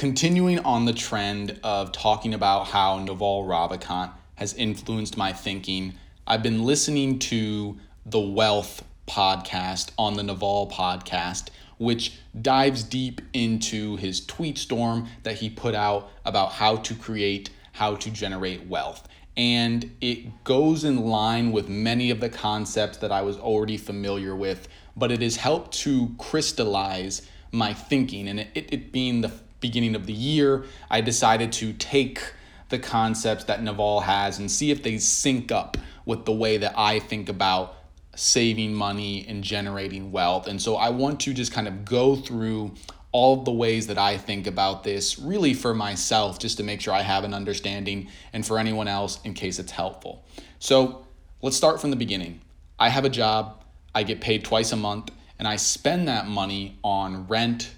continuing on the trend of talking about how Naval Ravikant has influenced my thinking, I've been listening to the Wealth podcast on the Naval podcast, which dives deep into his tweet storm that he put out about how to create, how to generate wealth. And it goes in line with many of the concepts that I was already familiar with, but it has helped to crystallize my thinking. And it, it, it being the beginning of the year, I decided to take the concepts that Naval has and see if they sync up with the way that I think about saving money and generating wealth. And so I want to just kind of go through all the ways that I think about this, really for myself, just to make sure I have an understanding, and for anyone else in case it's helpful. So let's start from the beginning. I have a job, I get paid twice a month, and I spend that money on rent,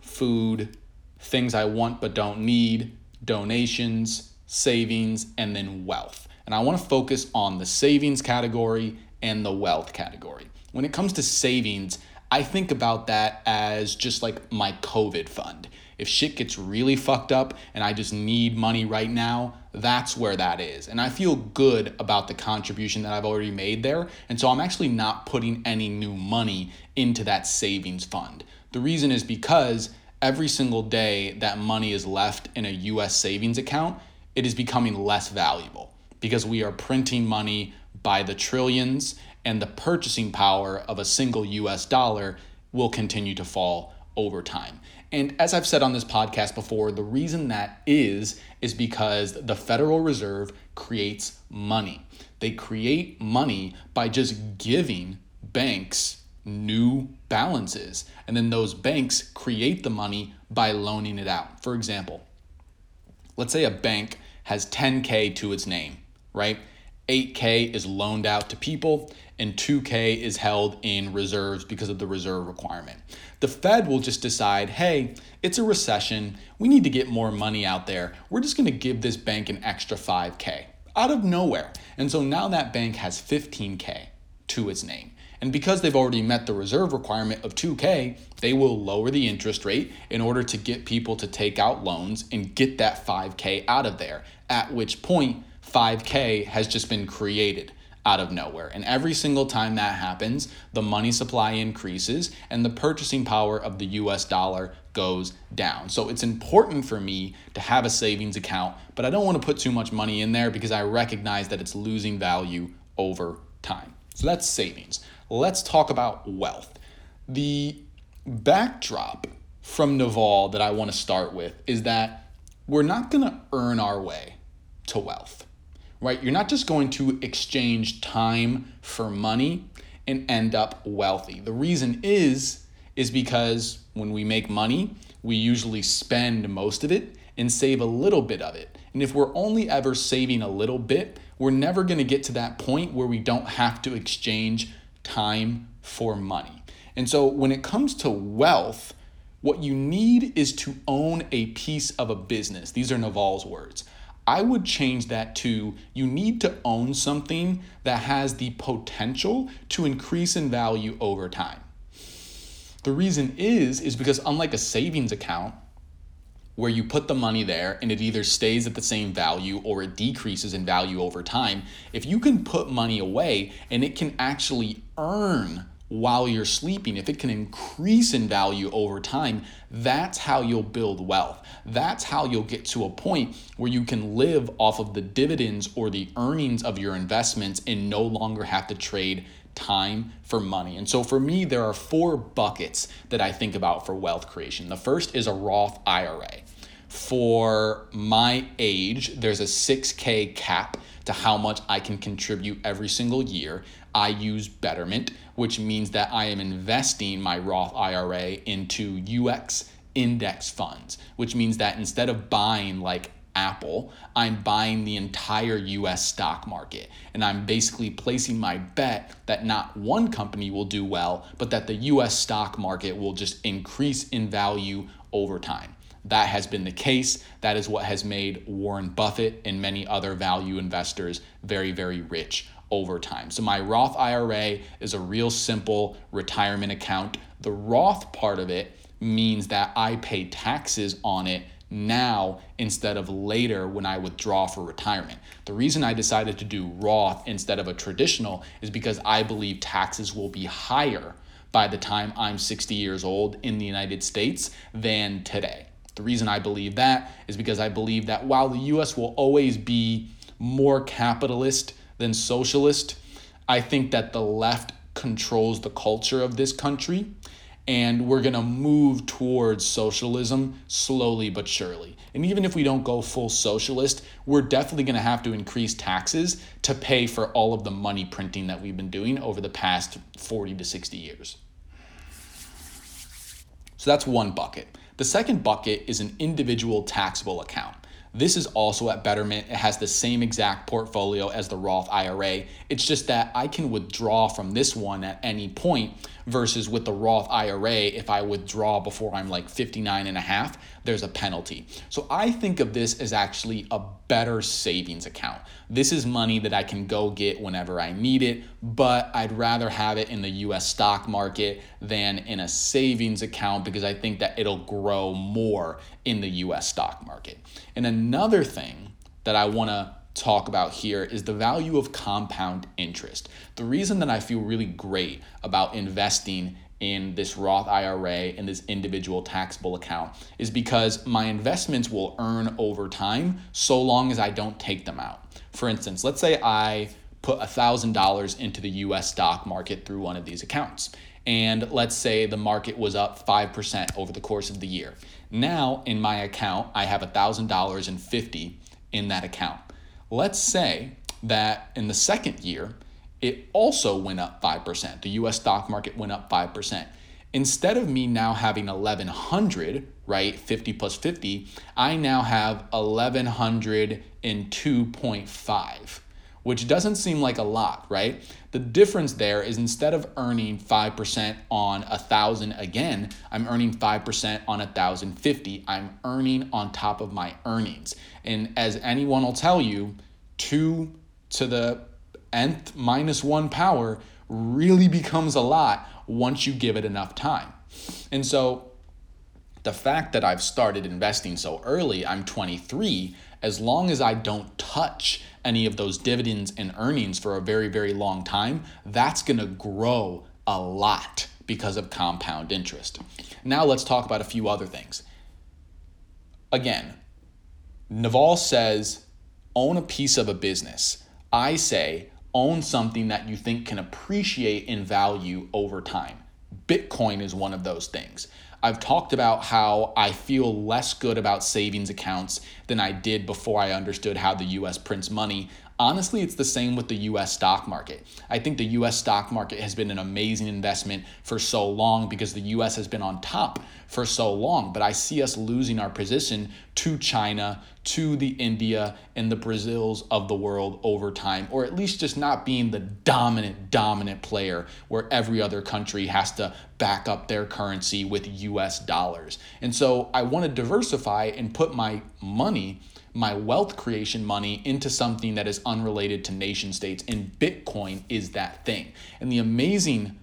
food, things I want but don't need, donations, savings, and then wealth. And I want to focus on the savings category and the wealth category. When it comes to savings, I think about that as just like my COVID fund. If shit gets really fucked up and I just need money right now, that's where that is. And I feel good about the contribution that I've already made there. And so I'm actually not putting any new money into that savings fund. The reason is because every single day that money is left in a US savings account, it is becoming less valuable because we are printing money by the trillions and the purchasing power of a single US dollar will continue to fall over time. And as I've said on this podcast before, the reason that is, is because the Federal Reserve creates money. They create money by just giving banks new balances. And then those banks create the money by loaning it out. For example, let's say a bank has 10K to its name, right? 8K is loaned out to people, and 2K is held in reserves because of the reserve requirement. The Fed will just decide hey, it's a recession. We need to get more money out there. We're just going to give this bank an extra 5K out of nowhere. And so now that bank has 15K to its name. And because they've already met the reserve requirement of 2K, they will lower the interest rate in order to get people to take out loans and get that 5K out of there. At which point, 5K has just been created out of nowhere. And every single time that happens, the money supply increases and the purchasing power of the US dollar goes down. So it's important for me to have a savings account, but I don't want to put too much money in there because I recognize that it's losing value over time. So that's savings let's talk about wealth. The backdrop from Naval that I want to start with is that we're not going to earn our way to wealth, right? You're not just going to exchange time for money and end up wealthy. The reason is is because when we make money, we usually spend most of it and save a little bit of it. And if we're only ever saving a little bit, we're never going to get to that point where we don't have to exchange time for money. And so when it comes to wealth, what you need is to own a piece of a business. These are Naval's words. I would change that to you need to own something that has the potential to increase in value over time. The reason is is because unlike a savings account, where you put the money there and it either stays at the same value or it decreases in value over time, if you can put money away and it can actually earn while you're sleeping, if it can increase in value over time, that's how you'll build wealth. That's how you'll get to a point where you can live off of the dividends or the earnings of your investments and no longer have to trade time for money. And so for me, there are four buckets that I think about for wealth creation. The first is a Roth IRA. For my age, there's a 6K cap to how much I can contribute every single year. I use Betterment, which means that I am investing my Roth IRA into US index funds, which means that instead of buying like Apple, I'm buying the entire US stock market. And I'm basically placing my bet that not one company will do well, but that the US stock market will just increase in value over time. That has been the case. That is what has made Warren Buffett and many other value investors very, very rich over time. So, my Roth IRA is a real simple retirement account. The Roth part of it means that I pay taxes on it now instead of later when I withdraw for retirement. The reason I decided to do Roth instead of a traditional is because I believe taxes will be higher by the time I'm 60 years old in the United States than today. The reason I believe that is because I believe that while the US will always be more capitalist than socialist, I think that the left controls the culture of this country and we're going to move towards socialism slowly but surely. And even if we don't go full socialist, we're definitely going to have to increase taxes to pay for all of the money printing that we've been doing over the past 40 to 60 years. So that's one bucket. The second bucket is an individual taxable account. This is also at Betterment. It has the same exact portfolio as the Roth IRA. It's just that I can withdraw from this one at any point versus with the Roth IRA, if I withdraw before I'm like 59 and a half, there's a penalty. So I think of this as actually a better savings account. This is money that I can go get whenever I need it, but I'd rather have it in the US stock market than in a savings account because I think that it'll grow more in the US stock market. And another thing that I want to talk about here is the value of compound interest. The reason that I feel really great about investing in this Roth IRA and this individual taxable account is because my investments will earn over time so long as I don't take them out. For instance, let's say I put $1,000 into the US stock market through one of these accounts. And let's say the market was up 5% over the course of the year. Now, in my account, I have $1,000 and 50 in that account. Let's say that in the second year, it also went up 5%. The US stock market went up 5%. Instead of me now having 1100, right, 50 plus 50, I now have 1102.5, which doesn't seem like a lot, right? The difference there is instead of earning 5% on a thousand again, I'm earning 5% on a thousand fifty. I'm earning on top of my earnings. And as anyone will tell you, two to the nth minus one power really becomes a lot once you give it enough time. And so the fact that I've started investing so early, I'm 23, as long as I don't touch any of those dividends and earnings for a very, very long time, that's gonna grow a lot because of compound interest. Now let's talk about a few other things. Again, Naval says own a piece of a business. I say own something that you think can appreciate in value over time. Bitcoin is one of those things. I've talked about how I feel less good about savings accounts than I did before I understood how the US prints money. Honestly, it's the same with the US stock market. I think the US stock market has been an amazing investment for so long because the US has been on top for so long, but I see us losing our position to China, to the India and the Brazils of the world over time, or at least just not being the dominant, dominant player where every other country has to back up their currency with US dollars. And so I want to diversify and put my money my wealth creation money into something that is unrelated to nation states and bitcoin is that thing and the amazing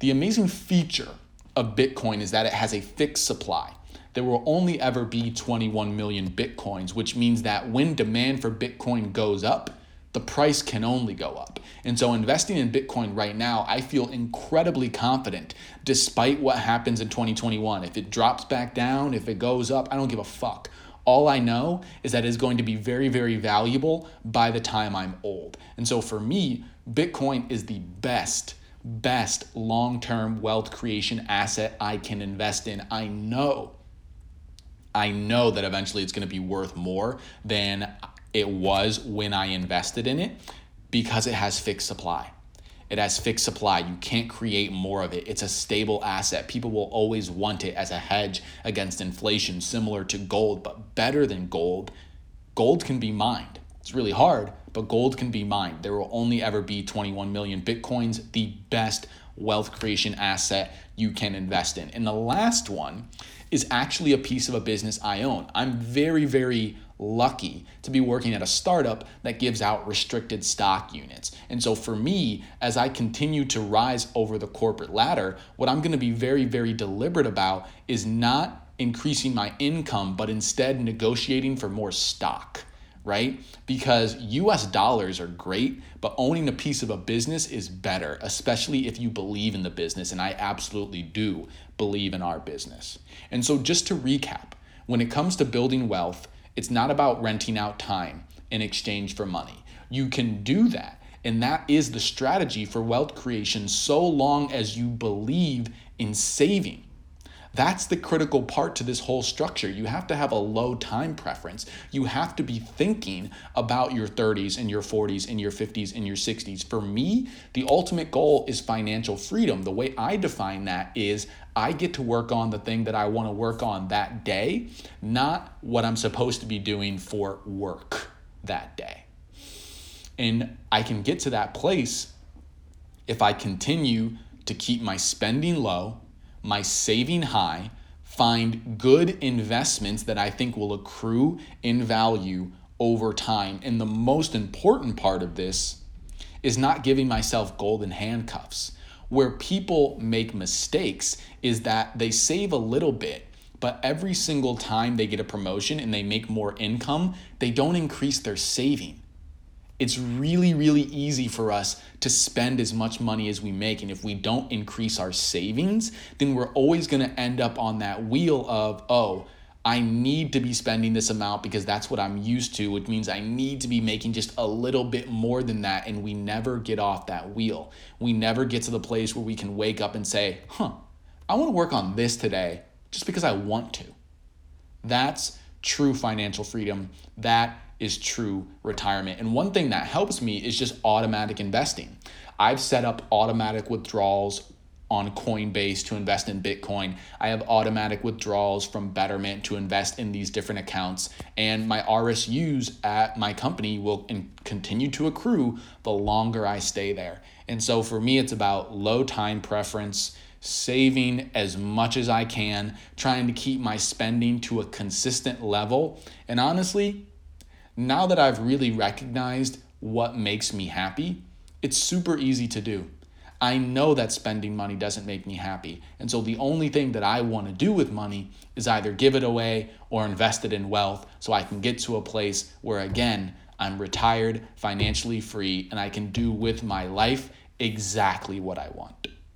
the amazing feature of bitcoin is that it has a fixed supply there will only ever be 21 million bitcoins which means that when demand for bitcoin goes up the price can only go up. And so investing in Bitcoin right now, I feel incredibly confident despite what happens in 2021. If it drops back down, if it goes up, I don't give a fuck. All I know is that it's going to be very, very valuable by the time I'm old. And so for me, Bitcoin is the best, best long term wealth creation asset I can invest in. I know, I know that eventually it's going to be worth more than it was when I invested in it because it has fixed supply. It has fixed supply. You can't create more of it. It's a stable asset. People will always want it as a hedge against inflation, similar to gold, but better than gold. Gold can be mined. It's really hard, but gold can be mined. There will only ever be 21 million Bitcoins, the best wealth creation asset you can invest in. And the last one is actually a piece of a business I own. I'm very, very lucky to be working at a startup that gives out restricted stock units. And so for me, as I continue to rise over the corporate ladder, what I'm going to be very, very deliberate about is not increasing my income, but instead negotiating for more stock right? Because US dollars are great, but owning a piece of a business is better, especially if you believe in the business. And I absolutely do believe in our business. And so, just to recap, when it comes to building wealth, it's not about renting out time in exchange for money. You can do that. And that is the strategy for wealth creation so long as you believe in saving. That's the critical part to this whole structure. You have to have a low time preference. You have to be thinking about your 30s and your 40s and your 50s and your 60s. For me, the ultimate goal is financial freedom. The way I define that is I get to work on the thing that I want to work on that day, not what I'm supposed to be doing for work that day. And I can get to that place if I continue to keep my spending low my saving high, find good investments that I think will accrue in value over time. And the most important part of this is not giving myself golden handcuffs. Where people make mistakes is that they save a little bit, but every single time they get a promotion and they make more income, they don't increase their saving it's really, really easy for us to spend as much money as we make. And if we don't increase our savings, then we're always going to end up on that wheel of, oh, I need to be spending this amount because that's what I'm used to, which means I need to be making just a little bit more than that. And we never get off that wheel. We never get to the place where we can wake up and say, huh, I want to work on this today just because I want to. That's true financial freedom. That is true retirement. And one thing that helps me is just automatic investing. I've set up automatic withdrawals on Coinbase to invest in Bitcoin. I have automatic withdrawals from Betterment to invest in these different accounts. And my RSUs at my company will continue to accrue the longer I stay there. And so for me, it's about low time preference, saving as much as I can, trying to keep my spending to a consistent level. And honestly, now that I've really recognized what makes me happy, it's super easy to do. I know that spending money doesn't make me happy. And so the only thing that I want to do with money is either give it away or invest it in wealth so I can get to a place where, again, I'm retired, financially free, and I can do with my life exactly what I want.